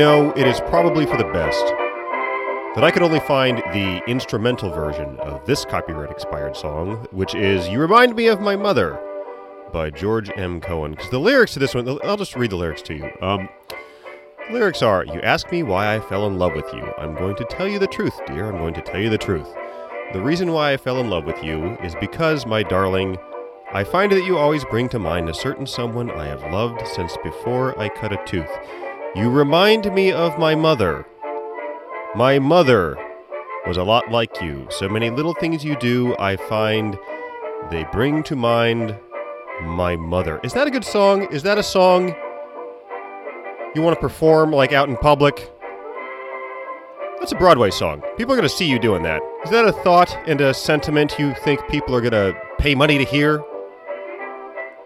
know, it is probably for the best that I could only find the instrumental version of this copyright expired song, which is You Remind Me of My Mother by George M. Cohan. Because the lyrics to this one, I'll just read the lyrics to you. Um, lyrics are You ask me why I fell in love with you. I'm going to tell you the truth, dear. I'm going to tell you the truth. The reason why I fell in love with you is because, my darling, I find that you always bring to mind a certain someone I have loved since before I cut a tooth. You remind me of my mother. My mother was a lot like you. So many little things you do, I find they bring to mind my mother. Is that a good song? Is that a song you want to perform like out in public? That's a Broadway song. People are going to see you doing that. Is that a thought and a sentiment you think people are going to pay money to hear?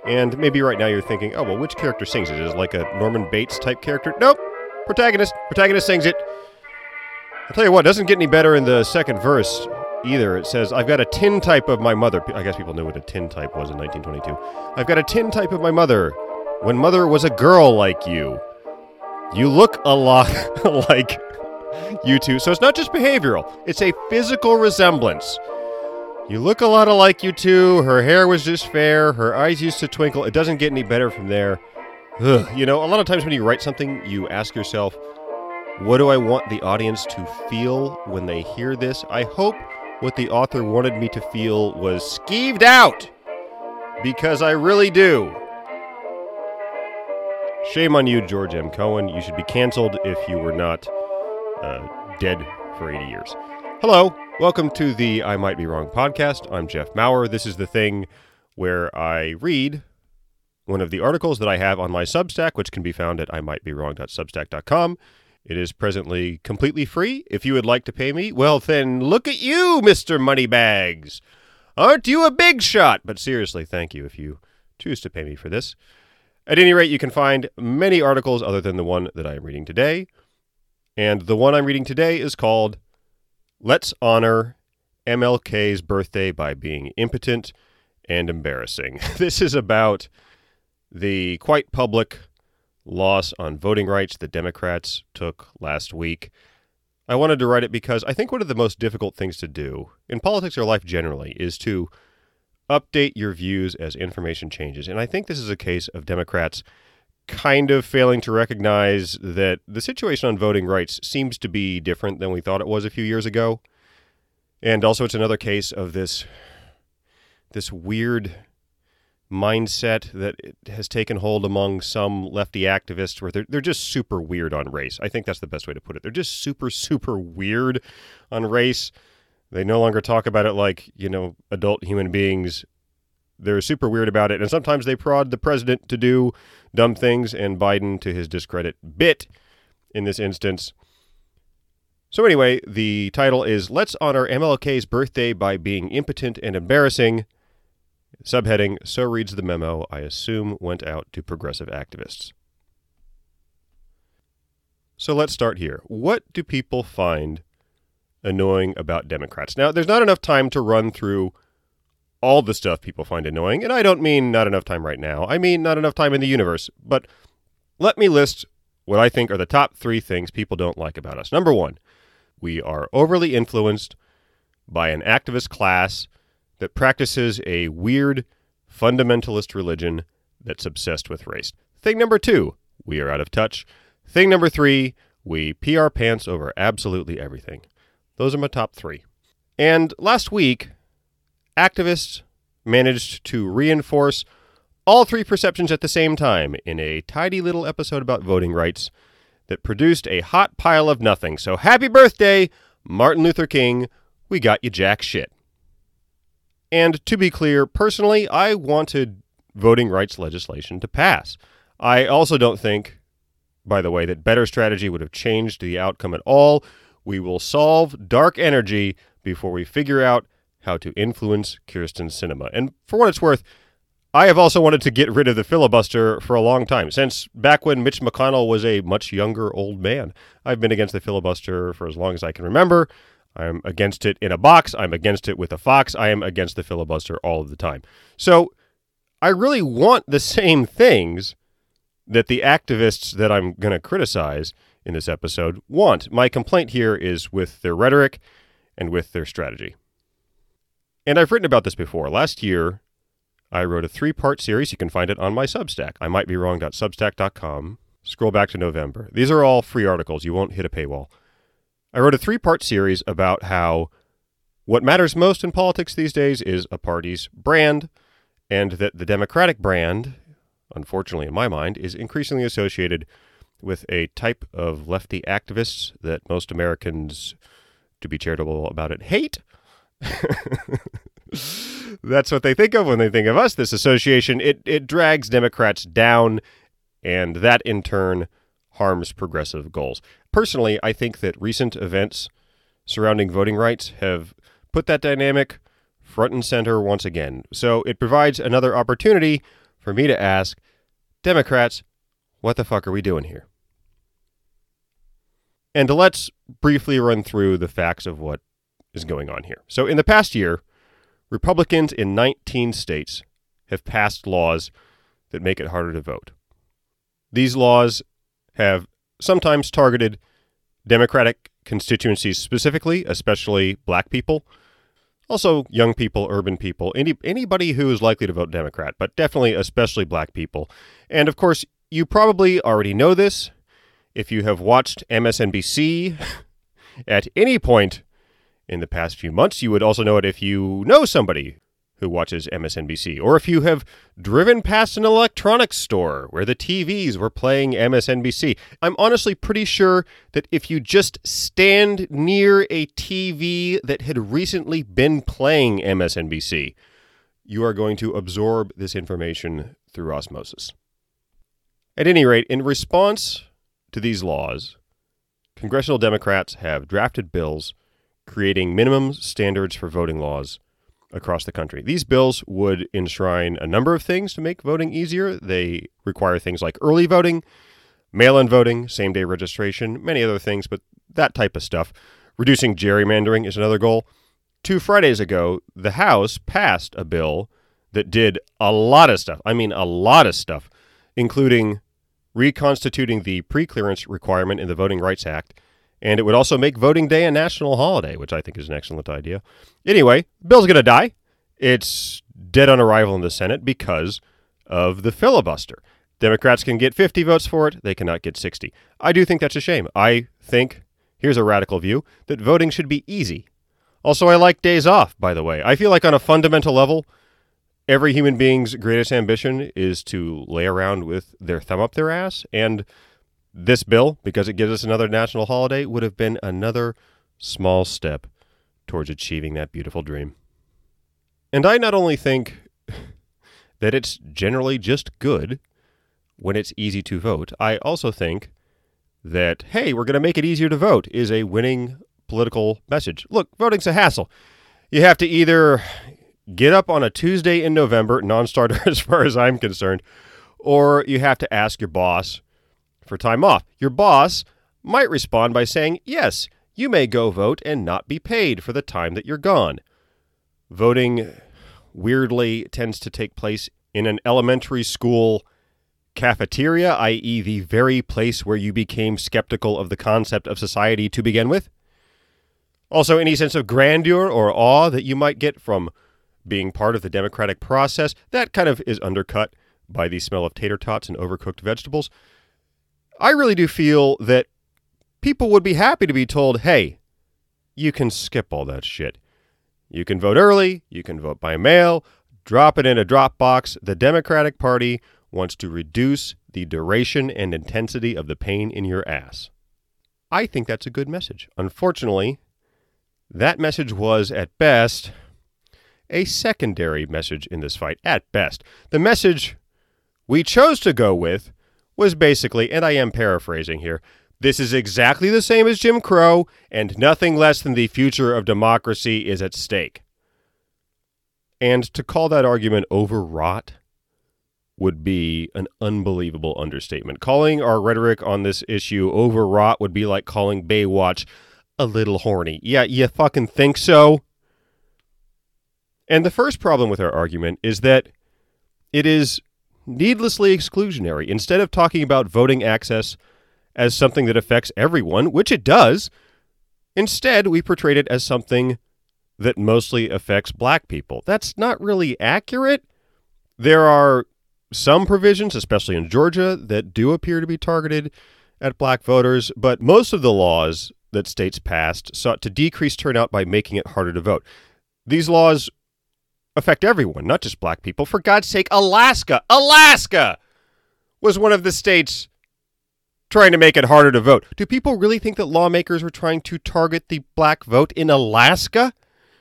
And maybe right now you're thinking, oh, well, which character sings it? Is it like a Norman Bates type character? Nope. Protagonist. Protagonist sings it. I'll tell you what, doesn't get any better in the second verse either. It says, I've got a tin type of my mother. I guess people knew what a tin type was in 1922. I've got a tin type of my mother when mother was a girl like you. You look a lot like you two. So it's not just behavioral, it's a physical resemblance. You look a lot alike you two. Her hair was just fair. Her eyes used to twinkle. It doesn't get any better from there. Ugh. You know, a lot of times when you write something, you ask yourself, what do I want the audience to feel when they hear this? I hope what the author wanted me to feel was skeeved out. Because I really do. Shame on you, George M. Cohan. You should be canceled if you were not uh, dead for 80 years. Hello, welcome to the I Might Be Wrong podcast. I'm Jeff Maurer. This is the thing where I read one of the articles that I have on my Substack, which can be found at imightbewrong.substack.com. It is presently completely free. If you would like to pay me, well, then look at you, Mr. Moneybags. Aren't you a big shot? But seriously, thank you if you choose to pay me for this. At any rate, you can find many articles other than the one that I am reading today. And the one I'm reading today is called Let's honor MLK's birthday by being impotent and embarrassing. This is about the quite public loss on voting rights the Democrats took last week. I wanted to write it because I think one of the most difficult things to do in politics or life generally is to update your views as information changes. And I think this is a case of Democrats kind of failing to recognize that the situation on voting rights seems to be different than we thought it was a few years ago. And also it's another case of this this weird mindset that has taken hold among some lefty activists where they're, they're just super weird on race. I think that's the best way to put it. They're just super, super weird on race. They no longer talk about it like, you know, adult human beings they're super weird about it, and sometimes they prod the president to do dumb things, and Biden, to his discredit, bit in this instance. So, anyway, the title is Let's Honor MLK's Birthday by Being Impotent and Embarrassing. Subheading So reads the memo I assume went out to progressive activists. So, let's start here. What do people find annoying about Democrats? Now, there's not enough time to run through all the stuff people find annoying. And I don't mean not enough time right now, I mean not enough time in the universe. But let me list what I think are the top three things people don't like about us. Number one, we are overly influenced by an activist class that practices a weird fundamentalist religion that's obsessed with race. Thing number two, we are out of touch. Thing number three, we pee our pants over absolutely everything. Those are my top three. And last week, activists managed to reinforce all three perceptions at the same time in a tidy little episode about voting rights that produced a hot pile of nothing. So happy birthday, Martin Luther King. We got you jack shit. And to be clear, personally, I wanted voting rights legislation to pass. I also don't think, by the way, that better strategy would have changed the outcome at all. We will solve dark energy before we figure out how to Influence Kyrsten Sinema. And for what it's worth, I have also wanted to get rid of the filibuster for a long time, since back when Mitch McConnell was a much younger old man. I've been against the filibuster for as long as I can remember. I'm against it in a box. I'm against it with a fox. I am against the filibuster all of the time. So I really want the same things that the activists that I'm going to criticize in this episode want. My complaint here is with their rhetoric and with their strategy. And I've written about this before. Last year, I wrote a three part series. You can find it on my Substack. I might be wrong.substack.com. Scroll back to November. These are all free articles. You won't hit a paywall. I wrote a three part series about how what matters most in politics these days is a party's brand, and that the Democratic brand, unfortunately in my mind, is increasingly associated with a type of lefty activists that most Americans, to be charitable about it, hate. That's what they think of when they think of us. This association it it drags Democrats down, and that in turn harms progressive goals. Personally, I think that recent events surrounding voting rights have put that dynamic front and center once again. So it provides another opportunity for me to ask Democrats, what the fuck are we doing here? And let's briefly run through the facts of what is going on here. So, in the past year, Republicans in 19 states have passed laws that make it harder to vote. These laws have sometimes targeted Democratic constituencies specifically, especially black people, also young people, urban people, any, anybody who is likely to vote Democrat, but definitely especially black people. And of course, you probably already know this if you have watched MSNBC at any point in the past few months. You would also know it if you know somebody who watches MSNBC, or if you have driven past an electronics store where the TVs were playing MSNBC. I'm honestly pretty sure that if you just stand near a TV that had recently been playing MSNBC, you are going to absorb this information through osmosis. At any rate, in response to these laws, congressional Democrats have drafted bills creating minimum standards for voting laws across the country. These bills would enshrine a number of things to make voting easier. They require things like early voting, mail in voting, same day registration, many other things, but that type of stuff. Reducing gerrymandering is another goal. Two Fridays ago, the House passed a bill that did a lot of stuff. I mean, a lot of stuff, including reconstituting the preclearance requirement in the Voting Rights Act and it would also make voting day a national holiday, which I think is an excellent idea. Anyway, bill's going to die. It's dead on arrival in the Senate because of the filibuster. Democrats can get 50 votes for it, they cannot get 60. I do think that's a shame. I think, here's a radical view, that voting should be easy. Also, I like days off, by the way. I feel like on a fundamental level, every human being's greatest ambition is to lay around with their thumb up their ass, and this bill, because it gives us another national holiday, would have been another small step towards achieving that beautiful dream. And I not only think that it's generally just good when it's easy to vote, I also think that, hey, we're going to make it easier to vote is a winning political message. Look, voting's a hassle. You have to either get up on a Tuesday in November, non starter as far as I'm concerned, or you have to ask your boss for time off. Your boss might respond by saying, Yes, you may go vote and not be paid for the time that you're gone. Voting weirdly tends to take place in an elementary school cafeteria, i.e., the very place where you became skeptical of the concept of society to begin with. Also, any sense of grandeur or awe that you might get from being part of the democratic process, that kind of is undercut by the smell of tater tots and overcooked vegetables. I really do feel that people would be happy to be told, hey, you can skip all that shit. You can vote early, you can vote by mail, drop it in a drop box. The Democratic Party wants to reduce the duration and intensity of the pain in your ass. I think that's a good message. Unfortunately, that message was, at best, a secondary message in this fight. At best. The message we chose to go with was basically, and I am paraphrasing here, this is exactly the same as Jim Crow, and nothing less than the future of democracy is at stake. And to call that argument overwrought would be an unbelievable understatement. Calling our rhetoric on this issue overwrought would be like calling Baywatch a little horny. Yeah, you fucking think so? And the first problem with our argument is that it is needlessly exclusionary. Instead of talking about voting access as something that affects everyone, which it does. Instead, we portrayed it as something that mostly affects black people. That's not really accurate. There are some provisions, especially in Georgia, that do appear to be targeted at black voters, but most of the laws that states passed sought to decrease turnout by making it harder to vote. These laws affect everyone, not just black people. For God's sake, Alaska, Alaska was one of the states trying to make it harder to vote. Do people really think that lawmakers were trying to target the black vote in Alaska?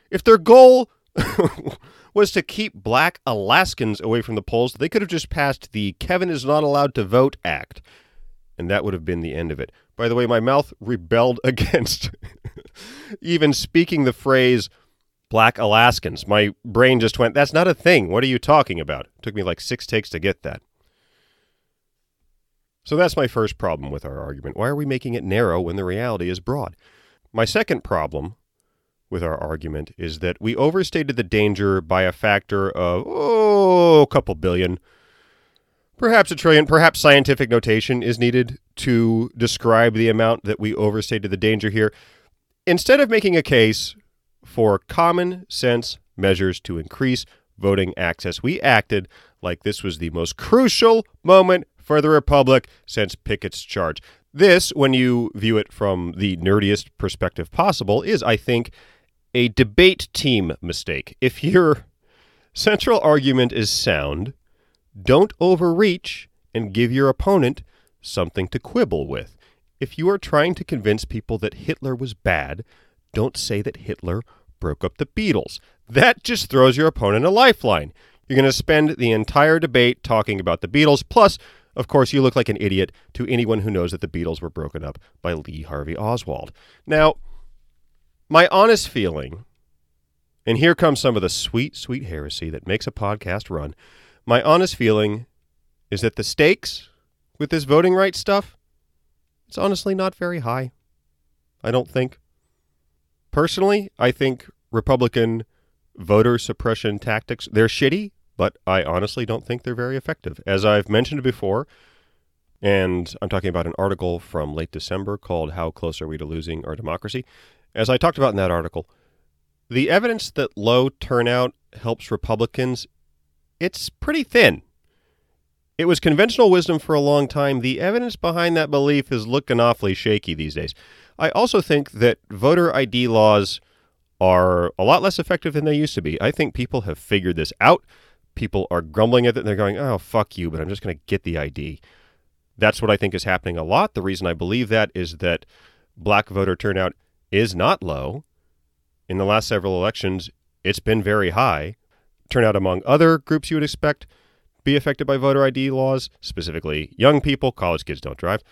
If their goal was to keep black Alaskans away from the polls, they could have just passed the Kevin is not allowed to vote act, and that would have been the end of it. By the way, my mouth rebelled against even speaking the phrase black Alaskans. My brain just went, that's not a thing. What are you talking about? It took me like six takes to get that. So that's my first problem with our argument. Why are we making it narrow when the reality is broad? My second problem with our argument is that we overstated the danger by a factor of, oh, a couple billion. Perhaps a trillion, perhaps scientific notation is needed to describe the amount that we overstated the danger here. Instead of making a case for common sense measures to increase voting access, we acted like this was the most crucial moment for the Republic since Pickett's charge. This, when you view it from the nerdiest perspective possible, is, I think, a debate team mistake. If your central argument is sound, don't overreach and give your opponent something to quibble with. If you are trying to convince people that Hitler was bad, don't say that Hitler broke up the Beatles. That just throws your opponent a lifeline. You're going to spend the entire debate talking about the Beatles, plus of course, you look like an idiot to anyone who knows that the Beatles were broken up by Lee Harvey Oswald. Now, my honest feeling, and here comes some of the sweet, sweet heresy that makes a podcast run. My honest feeling is that the stakes with this voting rights stuff, it's honestly not very high. I don't think. Personally, I think Republican voter suppression tactics, they're shitty but I honestly don't think they're very effective. As I've mentioned before, and I'm talking about an article from late December called How Close Are We to Losing Our Democracy? As I talked about in that article, the evidence that low turnout helps Republicans, it's pretty thin. It was conventional wisdom for a long time. The evidence behind that belief is looking awfully shaky these days. I also think that voter ID laws are a lot less effective than they used to be. I think people have figured this out people are grumbling at it and they're going, oh, fuck you, but I'm just going to get the ID. That's what I think is happening a lot. The reason I believe that is that black voter turnout is not low. In the last several elections, it's been very high. Turnout among other groups you would expect be affected by voter ID laws, specifically young people, college kids don't drive,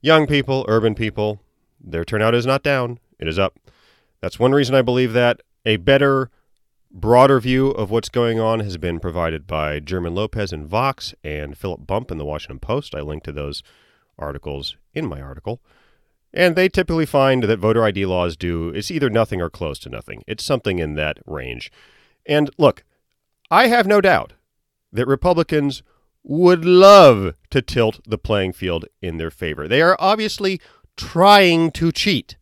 young people, urban people, their turnout is not down, it is up. That's one reason I believe that. A better broader view of what's going on has been provided by German Lopez in Vox and Philip Bump in the Washington Post. I link to those articles in my article. And they typically find that voter ID laws do it's either nothing or close to nothing. It's something in that range. And look, I have no doubt that Republicans would love to tilt the playing field in their favor. They are obviously trying to cheat.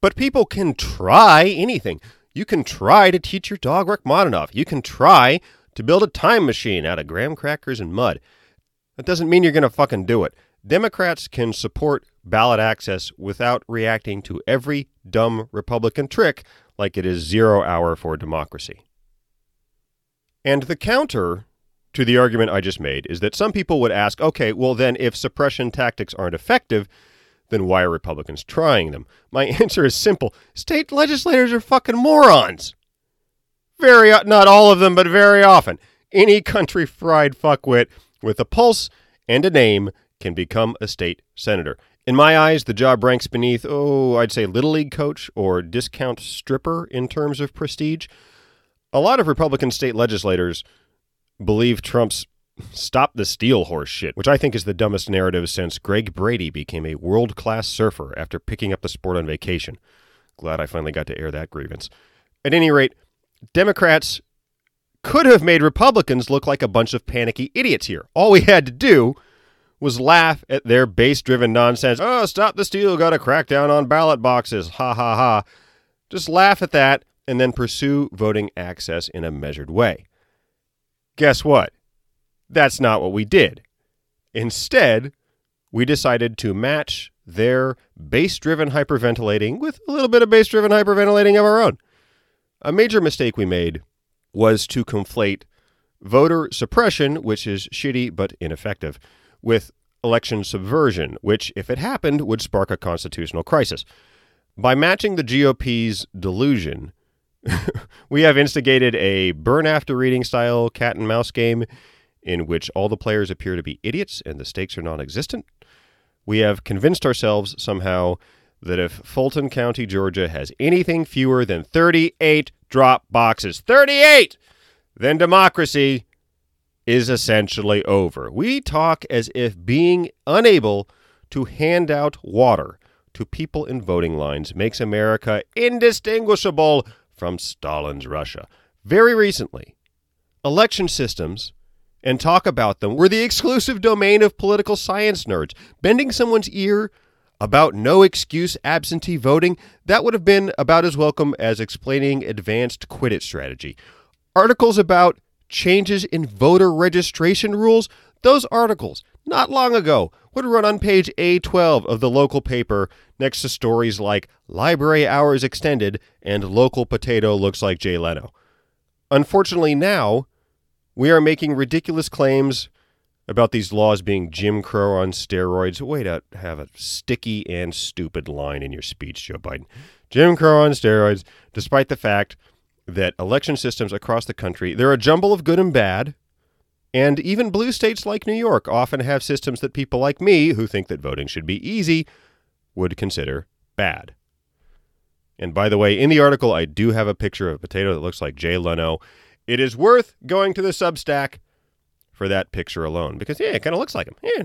But people can try anything. You can try to teach your dog Rachmaninoff. You can try to build a time machine out of graham crackers and mud. That doesn't mean you're going to fucking do it. Democrats can support ballot access without reacting to every dumb Republican trick like it is zero hour for democracy. And the counter to the argument I just made is that some people would ask okay, well, then if suppression tactics aren't effective, then why are Republicans trying them? My answer is simple state legislators are fucking morons. Very, not all of them, but very often. Any country fried fuckwit with a pulse and a name can become a state senator. In my eyes, the job ranks beneath, oh, I'd say little league coach or discount stripper in terms of prestige. A lot of Republican state legislators believe Trump's Stop the steal horse shit, which I think is the dumbest narrative since Greg Brady became a world class surfer after picking up the sport on vacation. Glad I finally got to air that grievance. At any rate, Democrats could have made Republicans look like a bunch of panicky idiots here. All we had to do was laugh at their base driven nonsense. Oh, stop the steal, got a crack down on ballot boxes. Ha ha ha. Just laugh at that and then pursue voting access in a measured way. Guess what? That's not what we did. Instead, we decided to match their base driven hyperventilating with a little bit of base driven hyperventilating of our own. A major mistake we made was to conflate voter suppression, which is shitty but ineffective, with election subversion, which, if it happened, would spark a constitutional crisis. By matching the GOP's delusion, we have instigated a burn after reading style cat and mouse game in which all the players appear to be idiots and the stakes are non existent. We have convinced ourselves somehow that if Fulton County, Georgia has anything fewer than 38 drop boxes, 38, then democracy is essentially over. We talk as if being unable to hand out water to people in voting lines makes America indistinguishable from Stalin's Russia. Very recently, election systems and talk about them were the exclusive domain of political science nerds. Bending someone's ear about no excuse absentee voting, that would have been about as welcome as explaining advanced Quidditch strategy. Articles about changes in voter registration rules, those articles, not long ago, would run on page A12 of the local paper next to stories like Library Hours Extended and Local Potato Looks Like Jay Leno. Unfortunately, now, we are making ridiculous claims about these laws being Jim Crow on steroids. Way to have a sticky and stupid line in your speech, Joe Biden. Jim Crow on steroids, despite the fact that election systems across the country, they're a jumble of good and bad. And even blue states like New York often have systems that people like me, who think that voting should be easy, would consider bad. And by the way, in the article, I do have a picture of a potato that looks like Jay Leno. It is worth going to the Substack for that picture alone because, yeah, it kind of looks like him. Yeah.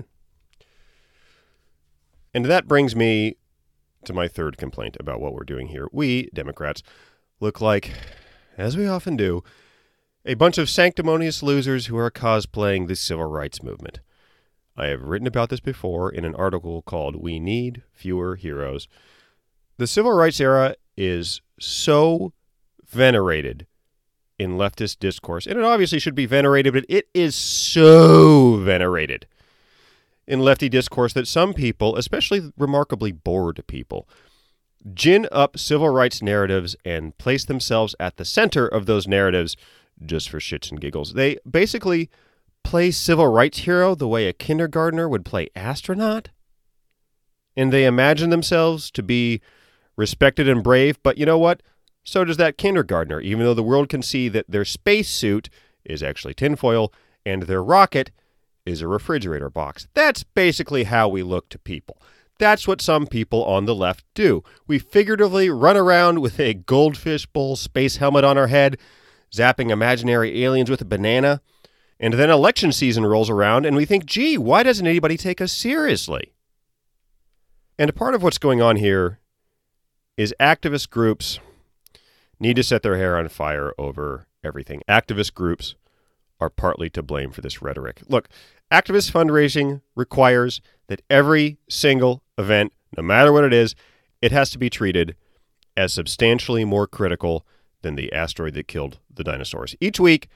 And that brings me to my third complaint about what we're doing here. We, Democrats, look like, as we often do, a bunch of sanctimonious losers who are cosplaying the civil rights movement. I have written about this before in an article called We Need Fewer Heroes. The civil rights era is so venerated in leftist discourse, and it obviously should be venerated, but it is so venerated in lefty discourse that some people, especially remarkably bored people, gin up civil rights narratives and place themselves at the center of those narratives just for shits and giggles. They basically play civil rights hero the way a kindergartner would play astronaut. And they imagine themselves to be respected and brave, but you know what? So does that kindergartner, even though the world can see that their spacesuit is actually tinfoil and their rocket is a refrigerator box. That's basically how we look to people. That's what some people on the left do. We figuratively run around with a goldfish bowl space helmet on our head, zapping imaginary aliens with a banana, and then election season rolls around and we think, gee, why doesn't anybody take us seriously? And a part of what's going on here is activist groups need to set their hair on fire over everything. Activist groups are partly to blame for this rhetoric. Look, activist fundraising requires that every single event, no matter what it is, it has to be treated as substantially more critical than the asteroid that killed the dinosaurs. Each week,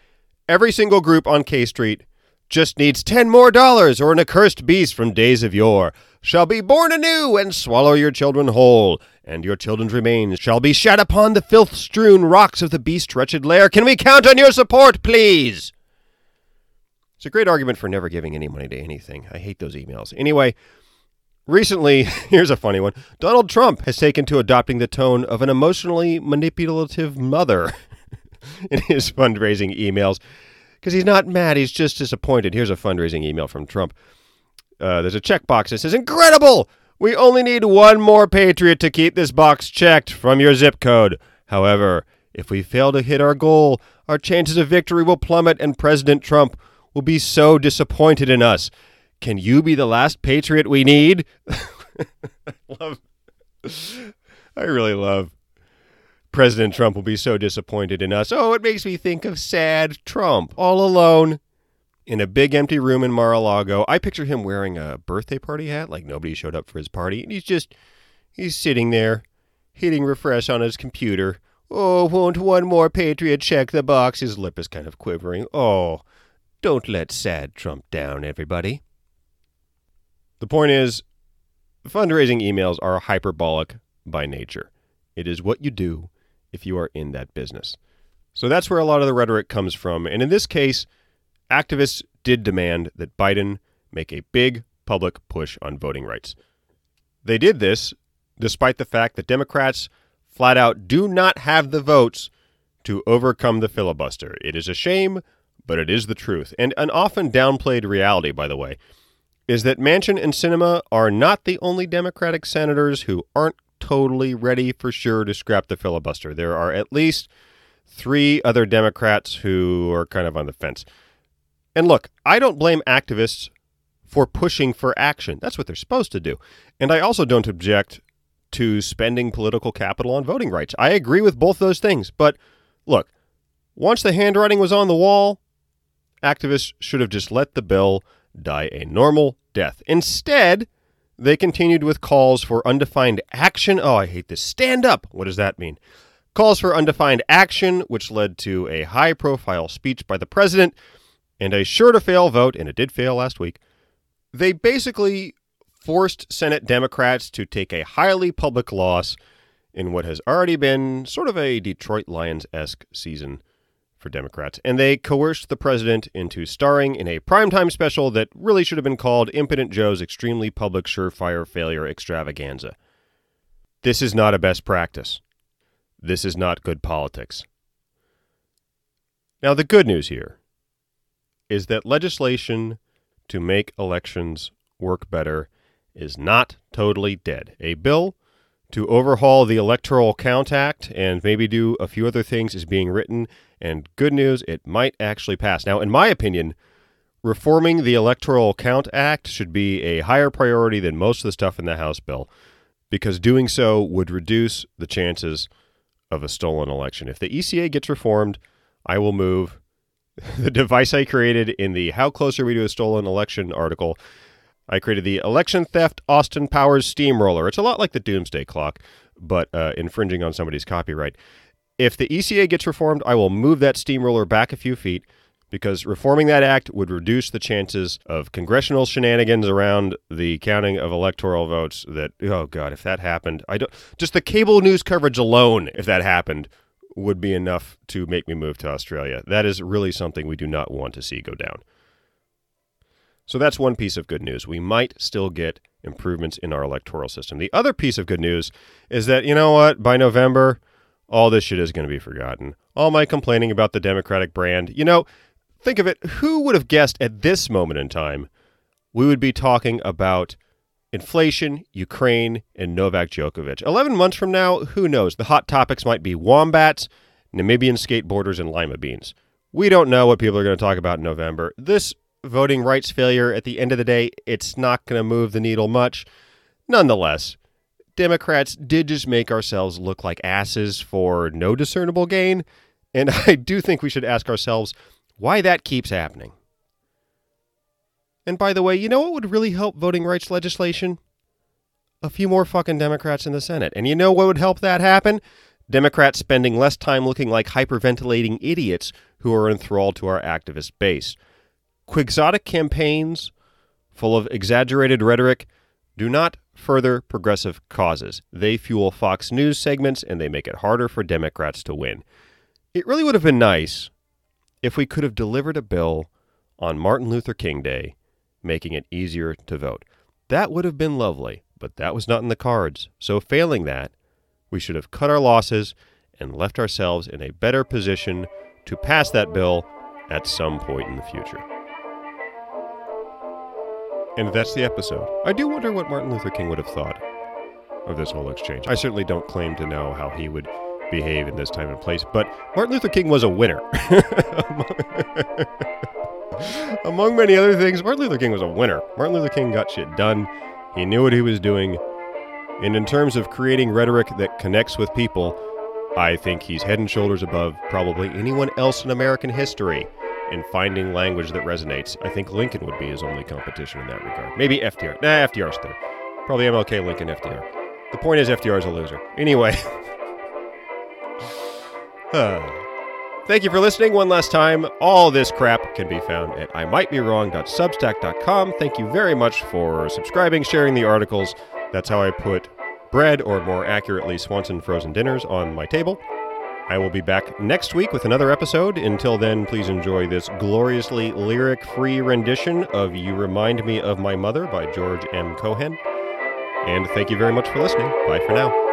every single group on K Street just needs ten more dollars, or an accursed beast from days of yore shall be born anew and swallow your children whole, and your children's remains shall be shed upon the filth strewn rocks of the beast's wretched lair. Can we count on your support, please? It's a great argument for never giving any money to anything. I hate those emails. Anyway, recently, here's a funny one Donald Trump has taken to adopting the tone of an emotionally manipulative mother in his fundraising emails because he's not mad, he's just disappointed. Here's a fundraising email from Trump. Uh, there's a checkbox that says, Incredible! We only need one more Patriot to keep this box checked from your zip code. However, if we fail to hit our goal, our chances of victory will plummet and President Trump will be so disappointed in us. Can you be the last Patriot we need? I love I really love President Trump will be so disappointed in us. Oh, it makes me think of sad Trump, all alone in a big empty room in Mar-a-Lago. I picture him wearing a birthday party hat, like nobody showed up for his party, and he's just he's sitting there, hitting refresh on his computer. Oh, won't one more patriot check the box? His lip is kind of quivering. Oh, don't let sad Trump down, everybody. The point is, fundraising emails are hyperbolic by nature. It is what you do if you are in that business. So that's where a lot of the rhetoric comes from. And in this case, activists did demand that Biden make a big public push on voting rights. They did this despite the fact that Democrats flat out do not have the votes to overcome the filibuster. It is a shame, but it is the truth. And an often downplayed reality, by the way, is that Manchin and Sinema are not the only Democratic senators who aren't totally ready for sure to scrap the filibuster. There are at least three other Democrats who are kind of on the fence. And look, I don't blame activists for pushing for action. That's what they're supposed to do. And I also don't object to spending political capital on voting rights. I agree with both those things. But look, once the handwriting was on the wall, activists should have just let the bill die a normal death. Instead, they continued with calls for undefined action. Oh, I hate this. Stand up. What does that mean? Calls for undefined action, which led to a high profile speech by the president and a sure to fail vote, and it did fail last week. They basically forced Senate Democrats to take a highly public loss in what has already been sort of a Detroit Lions esque season for Democrats. And they coerced the president into starring in a primetime special that really should have been called Impotent Joe's Extremely Public Surefire Failure Extravaganza. This is not a best practice. This is not good politics. Now, the good news here is that legislation to make elections work better is not totally dead. A bill to overhaul the Electoral Count Act and maybe do a few other things is being written, and good news, it might actually pass. Now, in my opinion, reforming the Electoral Count Act should be a higher priority than most of the stuff in the House bill because doing so would reduce the chances of a stolen election. If the ECA gets reformed, I will move the device I created in the How Close Are We to a Stolen Election article. I created the Election Theft Austin Powers Steamroller. It's a lot like the Doomsday Clock, but uh, infringing on somebody's copyright. If the ECA gets reformed, I will move that steamroller back a few feet because reforming that act would reduce the chances of congressional shenanigans around the counting of electoral votes that oh god if that happened i don't just the cable news coverage alone if that happened would be enough to make me move to Australia. That is really something we do not want to see go down. So that's one piece of good news. We might still get improvements in our electoral system. The other piece of good news is that, you know what, by November, all this shit is going to be forgotten. All my complaining about the Democratic brand, you know, think of it. Who would have guessed at this moment in time we would be talking about inflation, Ukraine, and Novak Djokovic. 11 months from now, who knows? The hot topics might be wombats, Namibian skateboarders, and lima beans. We don't know what people are going to talk about in November. This voting rights failure, at the end of the day, it's not going to move the needle much. Nonetheless, Democrats did just make ourselves look like asses for no discernible gain. And I do think we should ask ourselves why that keeps happening. And by the way, you know what would really help voting rights legislation? A few more fucking Democrats in the Senate. And you know what would help that happen? Democrats spending less time looking like hyperventilating idiots who are enthralled to our activist base. Quixotic campaigns full of exaggerated rhetoric do not further progressive causes. They fuel Fox News segments and they make it harder for Democrats to win. It really would have been nice if we could have delivered a bill on Martin Luther King Day making it easier to vote. That would have been lovely, but that was not in the cards. So, failing that, we should have cut our losses and left ourselves in a better position to pass that bill at some point in the future. And that's the episode. I do wonder what Martin Luther King would have thought of this whole exchange. I certainly don't claim to know how he would behave in this time and place, but Martin Luther King was a winner. Among many other things, Martin Luther King was a winner. Martin Luther King got shit done. He knew what he was doing. And in terms of creating rhetoric that connects with people, I think he's head and shoulders above probably anyone else in American history. In finding language that resonates, I think Lincoln would be his only competition in that regard. Maybe FDR. Nah, FDR's third. Probably MLK, Lincoln, FDR. The point is, FDR's a loser. Anyway. Thank you for listening one last time. All this crap can be found at I might be wrong.substack.com. Thank you very much for subscribing, sharing the articles. That's how I put bread, or more accurately, Swanson frozen dinners, on my table. I will be back next week with another episode. Until then, please enjoy this gloriously lyric free rendition of You Remind Me of My Mother by George M. Cohan. And thank you very much for listening. Bye for now.